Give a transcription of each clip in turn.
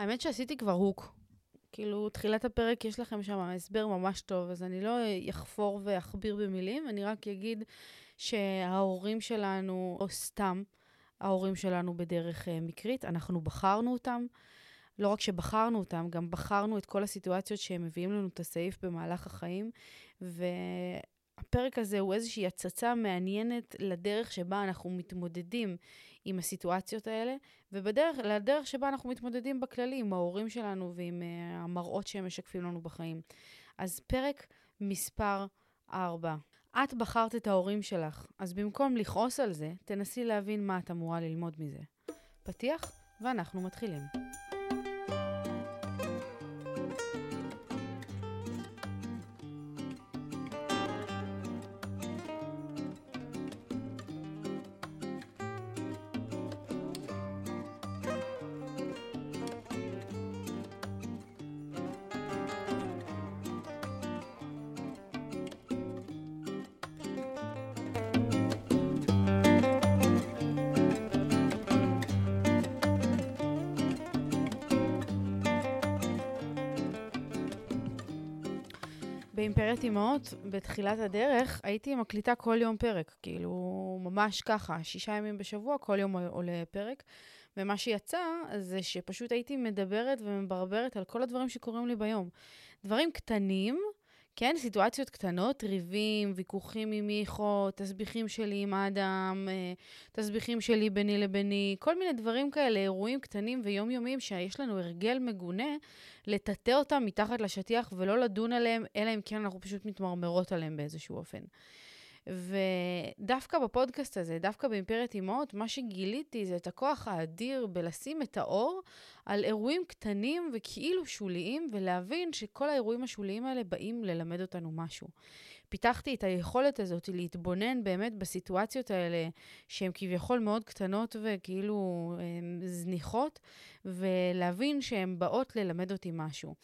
האמת שעשיתי כבר הוק. כאילו, תחילת הפרק יש לכם שם הסבר ממש טוב, אז אני לא אחפור ואכביר במילים, אני רק אגיד שההורים שלנו, או סתם, ההורים שלנו בדרך uh, מקרית, אנחנו בחרנו אותם. לא רק שבחרנו אותם, גם בחרנו את כל הסיטואציות שהם מביאים לנו את הסעיף במהלך החיים, והפרק הזה הוא איזושהי הצצה מעניינת לדרך שבה אנחנו מתמודדים עם הסיטואציות האלה, ולדרך שבה אנחנו מתמודדים בכללי עם ההורים שלנו ועם uh, המראות שהם משקפים לנו בחיים. אז פרק מספר 4. את בחרת את ההורים שלך, אז במקום לכעוס על זה, תנסי להבין מה את אמורה ללמוד מזה. פתיח, ואנחנו מתחילים. באימפריית אימהות, בתחילת הדרך, הייתי מקליטה כל יום פרק. כאילו, ממש ככה, שישה ימים בשבוע, כל יום עולה פרק. ומה שיצא, זה שפשוט הייתי מדברת ומברברת על כל הדברים שקורים לי ביום. דברים קטנים, כן, סיטואציות קטנות, ריבים, ויכוחים עם מיכו, תסביכים שלי עם אדם, אה, תסביכים שלי ביני לביני, כל מיני דברים כאלה, אירועים קטנים ויומיומיים שיש לנו הרגל מגונה לטאטא אותם מתחת לשטיח ולא לדון עליהם, אלא אם כן אנחנו פשוט מתמרמרות עליהם באיזשהו אופן. ודווקא בפודקאסט הזה, דווקא באימפריית אימהות, מה שגיליתי זה את הכוח האדיר בלשים את האור על אירועים קטנים וכאילו שוליים, ולהבין שכל האירועים השוליים האלה באים ללמד אותנו משהו. פיתחתי את היכולת הזאת להתבונן באמת בסיטואציות האלה, שהן כביכול מאוד קטנות וכאילו זניחות, ולהבין שהן באות ללמד אותי משהו.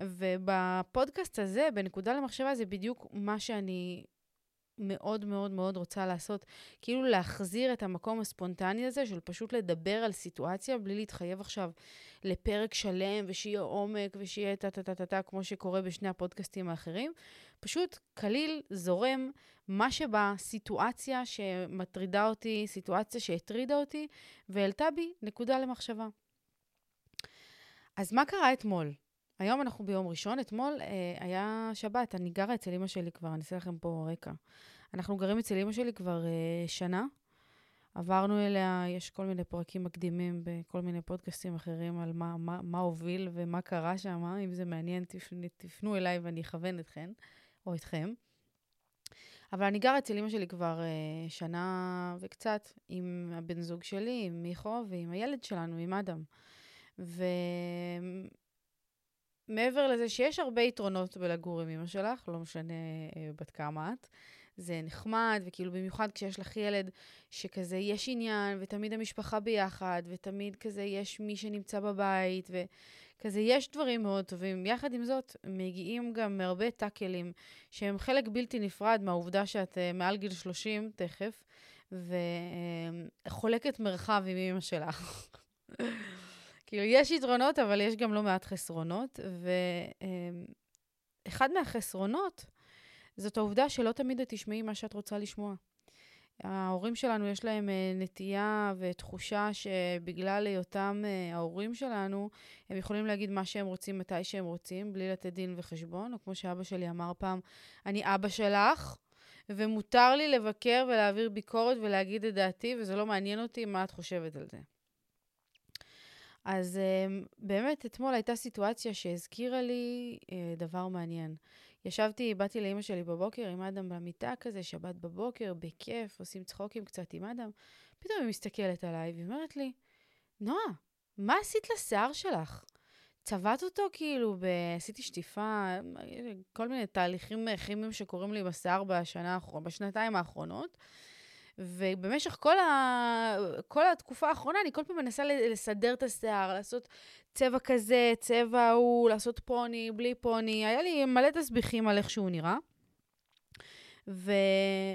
ובפודקאסט הזה, בנקודה למחשבה, זה בדיוק מה שאני מאוד מאוד מאוד רוצה לעשות, כאילו להחזיר את המקום הספונטני הזה של פשוט לדבר על סיטואציה בלי להתחייב עכשיו לפרק שלם ושיהיה עומק ושיהיה טה-טה-טה-טה, כמו שקורה בשני הפודקאסטים האחרים. פשוט קליל, זורם, מה שבסיטואציה שמטרידה אותי, סיטואציה שהטרידה אותי, והעלתה בי נקודה למחשבה. אז מה קרה אתמול? היום אנחנו ביום ראשון, אתמול אה, היה שבת, אני גרה אצל אמא שלי כבר, אני אעשה לכם פה רקע. אנחנו גרים אצל אמא שלי כבר אה, שנה. עברנו אליה, יש כל מיני פרקים מקדימים בכל מיני פודקאסטים אחרים על מה, מה, מה הוביל ומה קרה שם. אם זה מעניין, תפנו, תפנו אליי ואני אכוון אתכן, או אתכם. אבל אני גרה אצל אמא שלי כבר אה, שנה וקצת, עם הבן זוג שלי, עם מיכו, ועם הילד שלנו, עם אדם. ו... מעבר לזה שיש הרבה יתרונות בלגור עם אמא שלך, לא משנה אה, בת כמה את, זה נחמד, וכאילו במיוחד כשיש לך ילד שכזה יש עניין, ותמיד המשפחה ביחד, ותמיד כזה יש מי שנמצא בבית, וכזה יש דברים מאוד טובים. יחד עם זאת, מגיעים גם הרבה טאקלים שהם חלק בלתי נפרד מהעובדה שאת uh, מעל גיל 30 תכף, וחולקת מרחב עם אמא שלך. כאילו, יש יתרונות, אבל יש גם לא מעט חסרונות, ואחד מהחסרונות זאת העובדה שלא תמיד את תשמעי מה שאת רוצה לשמוע. ההורים שלנו, יש להם אה, נטייה ותחושה שבגלל היותם אה, ההורים שלנו, הם יכולים להגיד מה שהם רוצים מתי שהם רוצים, בלי לתת דין וחשבון, או כמו שאבא שלי אמר פעם, אני אבא שלך, ומותר לי לבקר ולהעביר ביקורת ולהגיד את דעתי, וזה לא מעניין אותי מה את חושבת על זה. אז uh, באמת, אתמול הייתה סיטואציה שהזכירה לי uh, דבר מעניין. ישבתי, באתי לאימא שלי בבוקר עם אדם במיטה כזה, שבת בבוקר, בכיף, עושים צחוקים קצת עם אדם. פתאום היא מסתכלת עליי והיא אומרת לי, נועה, מה עשית לשיער שלך? צבעת אותו כאילו, ב... עשיתי שטיפה, כל מיני תהליכים כימיים שקורים לי בשיער בשנה, בשנתיים האחרונות. ובמשך כל, ה... כל התקופה האחרונה, אני כל פעם מנסה לסדר את השיער, לעשות צבע כזה, צבע ההוא, לעשות פוני, בלי פוני. היה לי מלא תסביכים על איך שהוא נראה. ו...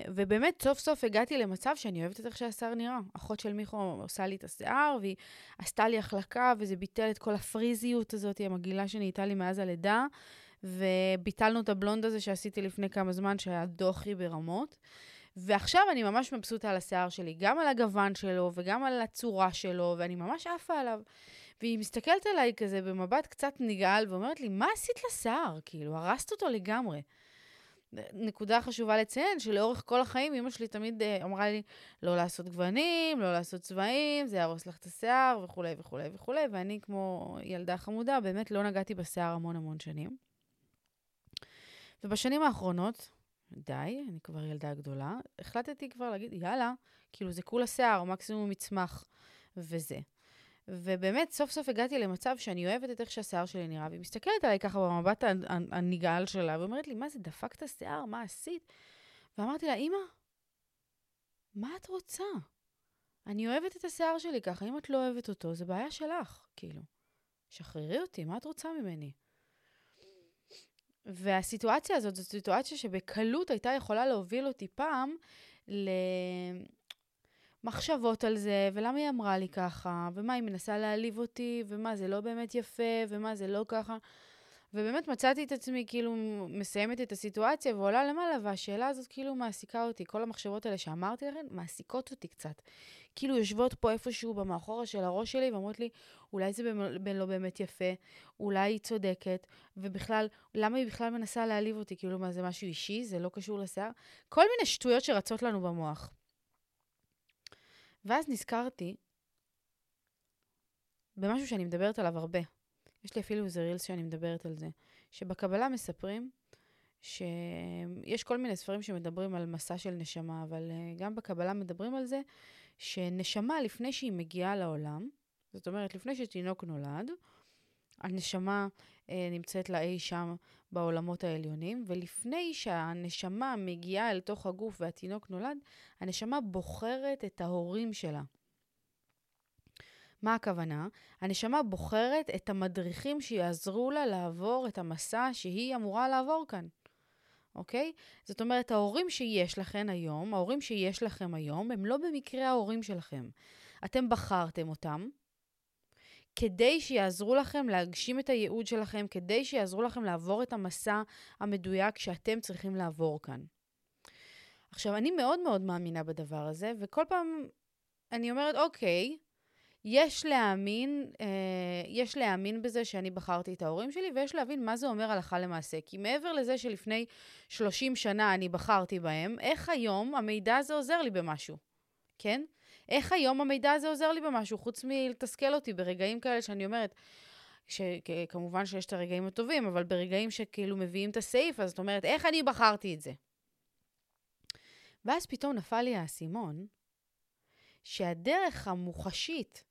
ובאמת, סוף סוף הגעתי למצב שאני אוהבת את איך שהשיער נראה. אחות של מיכו עושה לי את השיער, והיא עשתה לי החלקה, וזה ביטל את כל הפריזיות הזאת, המגעילה שנהייתה לי מאז הלידה, וביטלנו את הבלונד הזה שעשיתי לפני כמה זמן, שהיה דוחי ברמות. ועכשיו אני ממש מבסוטה על השיער שלי, גם על הגוון שלו וגם על הצורה שלו, ואני ממש עפה עליו. והיא מסתכלת עליי כזה במבט קצת נגעל, ואומרת לי, מה עשית לשיער? כאילו, הרסת אותו לגמרי. נקודה חשובה לציין, שלאורך כל החיים אמא שלי תמיד uh, אמרה לי לא לעשות גוונים, לא לעשות צבעים, זה יהרוס לך את השיער וכולי וכולי וכולי, ואני כמו ילדה חמודה, באמת לא נגעתי בשיער המון המון שנים. ובשנים האחרונות, די, אני כבר ילדה גדולה, החלטתי כבר להגיד, יאללה, כאילו זה כולה שיער, מקסימום מצמח וזה. ובאמת, סוף סוף הגעתי למצב שאני אוהבת את איך שהשיער שלי נראה, והיא מסתכלת עליי ככה במבט הנגעל שלה, ואומרת לי, מה זה, דפקת שיער? מה עשית? ואמרתי לה, אמא, מה את רוצה? אני אוהבת את השיער שלי ככה, אם את לא אוהבת אותו, זה בעיה שלך, כאילו. שחררי אותי, מה את רוצה ממני? והסיטואציה הזאת זו סיטואציה שבקלות הייתה יכולה להוביל אותי פעם למחשבות על זה, ולמה היא אמרה לי ככה, ומה היא מנסה להעליב אותי, ומה זה לא באמת יפה, ומה זה לא ככה. ובאמת מצאתי את עצמי כאילו מסיימת את הסיטואציה ועולה למעלה, והשאלה הזאת כאילו מעסיקה אותי. כל המחשבות האלה שאמרתי לכם, מעסיקות אותי קצת. כאילו יושבות פה איפשהו במאחורה של הראש שלי ואומרות לי, אולי זה בין לא באמת יפה, אולי היא צודקת, ובכלל, למה היא בכלל מנסה להעליב אותי? כאילו, מה, זה משהו אישי? זה לא קשור לשיער? כל מיני שטויות שרצות לנו במוח. ואז נזכרתי במשהו שאני מדברת עליו הרבה. יש לי אפילו איזה רילס שאני מדברת על זה. שבקבלה מספרים שיש כל מיני ספרים שמדברים על מסע של נשמה, אבל uh, גם בקבלה מדברים על זה שנשמה, לפני שהיא מגיעה לעולם, זאת אומרת, לפני שתינוק נולד, הנשמה uh, נמצאת לה אי שם בעולמות העליונים, ולפני שהנשמה מגיעה אל תוך הגוף והתינוק נולד, הנשמה בוחרת את ההורים שלה. מה הכוונה? הנשמה בוחרת את המדריכים שיעזרו לה לעבור את המסע שהיא אמורה לעבור כאן, אוקיי? זאת אומרת, ההורים שיש לכם היום, ההורים שיש לכם היום, הם לא במקרה ההורים שלכם. אתם בחרתם אותם כדי שיעזרו לכם להגשים את הייעוד שלכם, כדי שיעזרו לכם לעבור את המסע המדויק שאתם צריכים לעבור כאן. עכשיו, אני מאוד מאוד מאמינה בדבר הזה, וכל פעם אני אומרת, אוקיי, יש להאמין, אה, יש להאמין בזה שאני בחרתי את ההורים שלי, ויש להבין מה זה אומר הלכה למעשה. כי מעבר לזה שלפני 30 שנה אני בחרתי בהם, איך היום המידע הזה עוזר לי במשהו, כן? איך היום המידע הזה עוזר לי במשהו, חוץ מלתסכל אותי ברגעים כאלה שאני אומרת, כמובן שיש את הרגעים הטובים, אבל ברגעים שכאילו מביאים את הסעיף, אז את אומרת, איך אני בחרתי את זה? ואז פתאום נפל לי האסימון, שהדרך המוחשית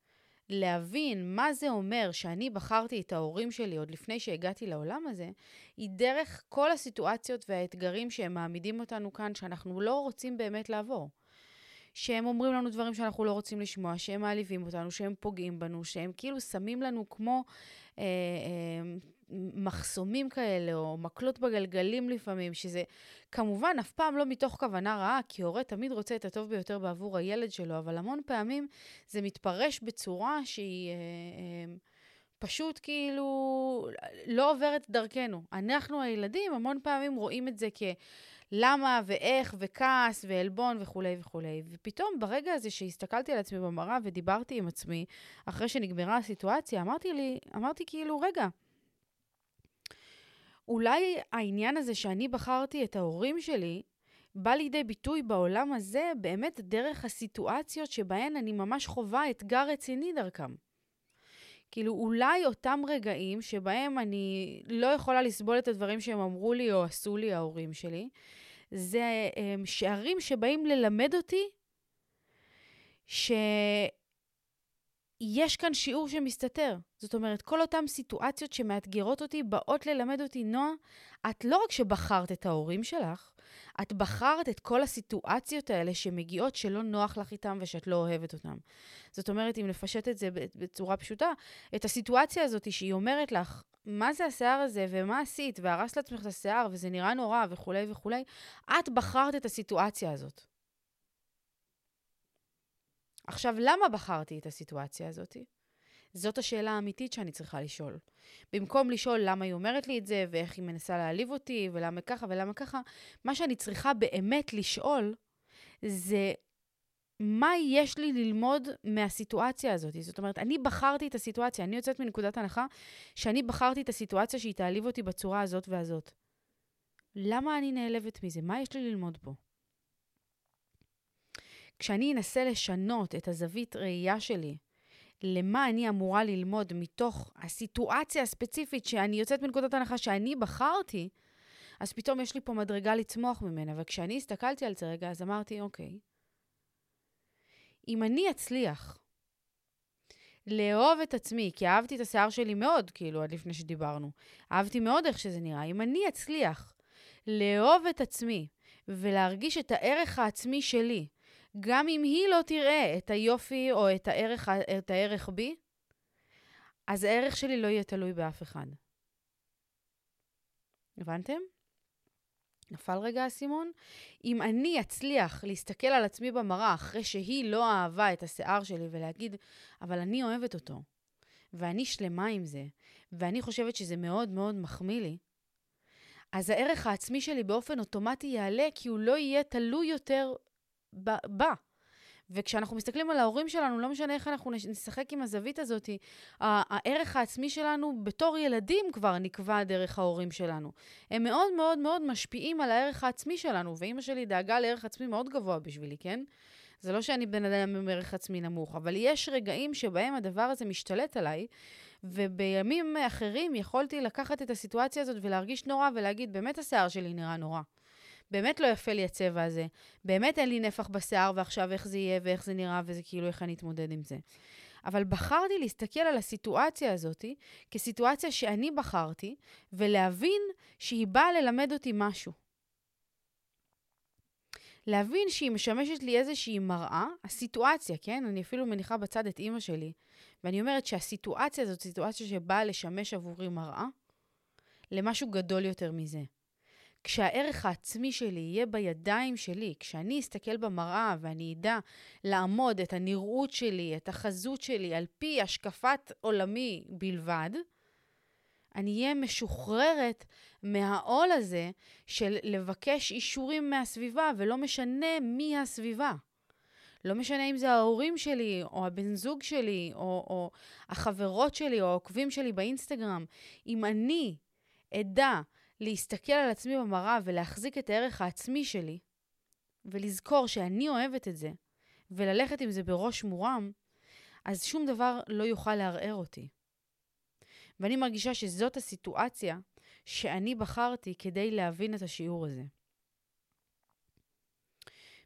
להבין מה זה אומר שאני בחרתי את ההורים שלי עוד לפני שהגעתי לעולם הזה, היא דרך כל הסיטואציות והאתגרים שהם מעמידים אותנו כאן, שאנחנו לא רוצים באמת לעבור. שהם אומרים לנו דברים שאנחנו לא רוצים לשמוע, שהם מעליבים אותנו, שהם פוגעים בנו, שהם כאילו שמים לנו כמו אה, אה, מחסומים כאלה, או מקלות בגלגלים לפעמים, שזה כמובן אף פעם לא מתוך כוונה רעה, כי הורה תמיד רוצה את הטוב ביותר בעבור הילד שלו, אבל המון פעמים זה מתפרש בצורה שהיא... אה, אה, פשוט כאילו לא עוברת דרכנו. אנחנו הילדים המון פעמים רואים את זה כ... למה ואיך וכעס ועלבון וכולי וכולי. ופתאום ברגע הזה שהסתכלתי על עצמי במראה ודיברתי עם עצמי, אחרי שנגמרה הסיטואציה, אמרתי לי, אמרתי כאילו, רגע, אולי העניין הזה שאני בחרתי את ההורים שלי, בא לידי ביטוי בעולם הזה באמת דרך הסיטואציות שבהן אני ממש חווה אתגר רציני דרכם. כאילו, אולי אותם רגעים שבהם אני לא יכולה לסבול את הדברים שהם אמרו לי או עשו לי ההורים שלי, זה הם, שערים שבאים ללמד אותי ש... יש כאן שיעור שמסתתר. זאת אומרת, כל אותן סיטואציות שמאתגרות אותי באות ללמד אותי, נועה, את לא רק שבחרת את ההורים שלך, את בחרת את כל הסיטואציות האלה שמגיעות שלא נוח לך איתם ושאת לא אוהבת אותם. זאת אומרת, אם נפשט את זה בצורה פשוטה, את הסיטואציה הזאת שהיא אומרת לך, מה זה השיער הזה, ומה עשית, והרסת לעצמך את השיער, וזה נראה נורא, וכולי וכולי, את בחרת את הסיטואציה הזאת. עכשיו, למה בחרתי את הסיטואציה הזאת? זאת השאלה האמיתית שאני צריכה לשאול. במקום לשאול למה היא אומרת לי את זה, ואיך היא מנסה להעליב אותי, ולמה ככה ולמה ככה, מה שאני צריכה באמת לשאול זה מה יש לי ללמוד מהסיטואציה הזאת. זאת אומרת, אני בחרתי את הסיטואציה, אני יוצאת מנקודת הנחה שאני בחרתי את הסיטואציה שהיא תעליב אותי בצורה הזאת והזאת. למה אני נעלבת מזה? מה יש לי ללמוד פה? כשאני אנסה לשנות את הזווית ראייה שלי למה אני אמורה ללמוד מתוך הסיטואציה הספציפית שאני יוצאת מנקודת הנחה שאני בחרתי, אז פתאום יש לי פה מדרגה לצמוח ממנה. וכשאני הסתכלתי על זה רגע, אז אמרתי, אוקיי, אם אני אצליח לאהוב את עצמי, כי אהבתי את השיער שלי מאוד, כאילו, עד לפני שדיברנו, אהבתי מאוד איך שזה נראה, אם אני אצליח לאהוב את עצמי ולהרגיש את הערך העצמי שלי, גם אם היא לא תראה את היופי או את הערך, את הערך בי, אז הערך שלי לא יהיה תלוי באף אחד. הבנתם? נפל רגע האסימון? אם אני אצליח להסתכל על עצמי במראה אחרי שהיא לא אהבה את השיער שלי ולהגיד, אבל אני אוהבת אותו, ואני שלמה עם זה, ואני חושבת שזה מאוד מאוד מחמיא לי, אז הערך העצמי שלי באופן אוטומטי יעלה, כי הוא לא יהיה תלוי יותר בה. וכשאנחנו מסתכלים על ההורים שלנו, לא משנה איך אנחנו נשחק עם הזווית הזאת, הערך העצמי שלנו בתור ילדים כבר נקבע דרך ההורים שלנו. הם מאוד מאוד מאוד משפיעים על הערך העצמי שלנו, ואימא שלי דאגה לערך עצמי מאוד גבוה בשבילי, כן? זה לא שאני בן אדם עם ערך עצמי נמוך, אבל יש רגעים שבהם הדבר הזה משתלט עליי, ובימים אחרים יכולתי לקחת את הסיטואציה הזאת ולהרגיש נורא ולהגיד, באמת השיער שלי נראה נורא. באמת לא יפה לי הצבע הזה, באמת אין לי נפח בשיער ועכשיו איך זה יהיה ואיך זה נראה וזה כאילו איך אני אתמודד עם זה. אבל בחרתי להסתכל על הסיטואציה הזאת כסיטואציה שאני בחרתי, ולהבין שהיא באה ללמד אותי משהו. להבין שהיא משמשת לי איזושהי מראה, הסיטואציה, כן? אני אפילו מניחה בצד את אימא שלי, ואני אומרת שהסיטואציה הזאת סיטואציה שבאה לשמש עבורי מראה למשהו גדול יותר מזה. כשהערך העצמי שלי יהיה בידיים שלי, כשאני אסתכל במראה ואני אדע לעמוד את הנראות שלי, את החזות שלי, על פי השקפת עולמי בלבד, אני אהיה משוחררת מהעול הזה של לבקש אישורים מהסביבה, ולא משנה מי הסביבה. לא משנה אם זה ההורים שלי, או הבן זוג שלי, או, או החברות שלי, או העוקבים שלי באינסטגרם. אם אני אדע להסתכל על עצמי במראה ולהחזיק את הערך העצמי שלי, ולזכור שאני אוהבת את זה, וללכת עם זה בראש מורם, אז שום דבר לא יוכל לערער אותי. ואני מרגישה שזאת הסיטואציה שאני בחרתי כדי להבין את השיעור הזה.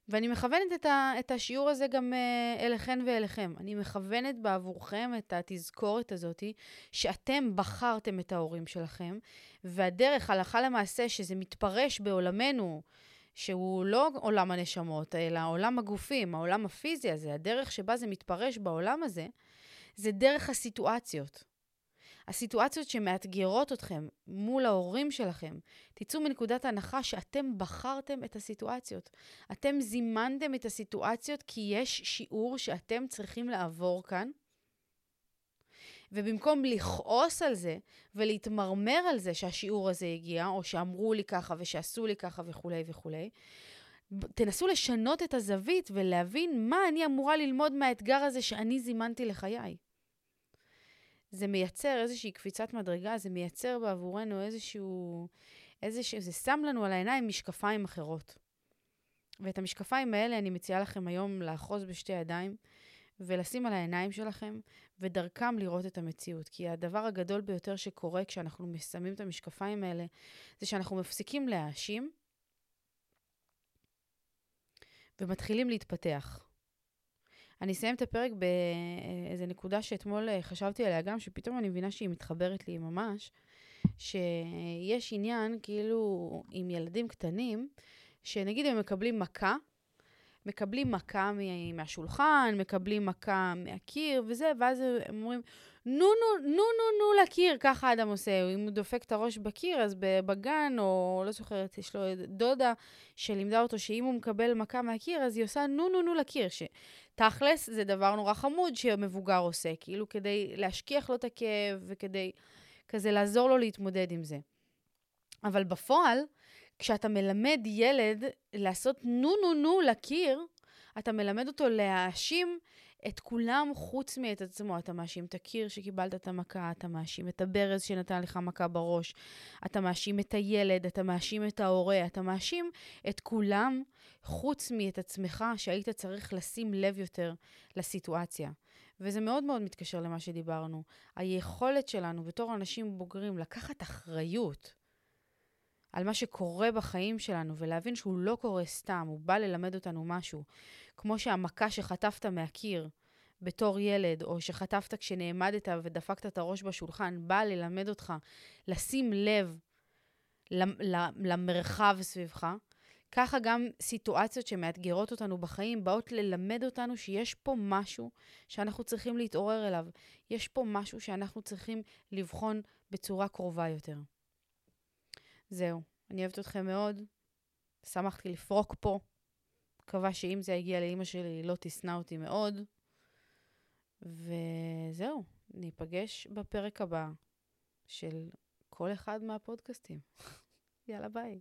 ואני מכוונת את, ה, את השיעור הזה גם uh, אליכן ואליכם. אני מכוונת בעבורכם את התזכורת הזאת, שאתם בחרתם את ההורים שלכם, והדרך, הלכה למעשה, שזה מתפרש בעולמנו, שהוא לא עולם הנשמות, אלא עולם הגופים, העולם הפיזי הזה, הדרך שבה זה מתפרש בעולם הזה, זה דרך הסיטואציות. הסיטואציות שמאתגרות אתכם מול ההורים שלכם, תצאו מנקודת הנחה שאתם בחרתם את הסיטואציות. אתם זימנתם את הסיטואציות כי יש שיעור שאתם צריכים לעבור כאן, ובמקום לכעוס על זה ולהתמרמר על זה שהשיעור הזה הגיע, או שאמרו לי ככה ושעשו לי ככה וכולי וכולי, תנסו לשנות את הזווית ולהבין מה אני אמורה ללמוד מהאתגר הזה שאני זימנתי לחיי. זה מייצר איזושהי קפיצת מדרגה, זה מייצר בעבורנו איזשהו, איזשהו, זה שם לנו על העיניים משקפיים אחרות. ואת המשקפיים האלה אני מציעה לכם היום לאחוז בשתי ידיים ולשים על העיניים שלכם, ודרכם לראות את המציאות. כי הדבר הגדול ביותר שקורה כשאנחנו שמים את המשקפיים האלה, זה שאנחנו מפסיקים להאשים ומתחילים להתפתח. אני אסיים את הפרק באיזה נקודה שאתמול אה, חשבתי עליה גם, שפתאום אני מבינה שהיא מתחברת לי ממש, שיש עניין, כאילו, עם ילדים קטנים, שנגיד הם מקבלים מכה, מקבלים מכה מהשולחן, מקבלים מכה מהקיר וזה, ואז הם אומרים, נו, נו, נו, נו, נו לקיר, ככה האדם עושה. אם הוא דופק את הראש בקיר, אז בגן, או לא זוכרת, יש לו דודה שלימדה אותו שאם הוא מקבל מכה מהקיר, אז היא עושה נו, נו, נו לקיר. שתכלס זה דבר נורא חמוד שמבוגר עושה, כאילו כדי להשכיח לו את הכאב וכדי כזה לעזור לו להתמודד עם זה. אבל בפועל, כשאתה מלמד ילד לעשות נו נו נו לקיר, אתה מלמד אותו להאשים את כולם חוץ מאת עצמו. אתה מאשים את הקיר שקיבלת את המכה, אתה מאשים את הברז שנתן לך מכה בראש, אתה מאשים את הילד, אתה מאשים את ההורה, אתה מאשים את כולם חוץ מאת עצמך, שהיית צריך לשים לב יותר לסיטואציה. וזה מאוד מאוד מתקשר למה שדיברנו. היכולת שלנו בתור אנשים בוגרים לקחת אחריות על מה שקורה בחיים שלנו ולהבין שהוא לא קורה סתם, הוא בא ללמד אותנו משהו. כמו שהמכה שחטפת מהקיר בתור ילד, או שחטפת כשנעמדת ודפקת את הראש בשולחן, באה ללמד אותך לשים לב למרחב סביבך, ככה גם סיטואציות שמאתגרות אותנו בחיים באות ללמד אותנו שיש פה משהו שאנחנו צריכים להתעורר אליו. יש פה משהו שאנחנו צריכים לבחון בצורה קרובה יותר. זהו, אני אוהבת אתכם מאוד. שמחתי לפרוק פה. מקווה שאם זה יגיע לאימא שלי, לא תשנא אותי מאוד. וזהו, ניפגש בפרק הבא של כל אחד מהפודקאסטים. יאללה, ביי.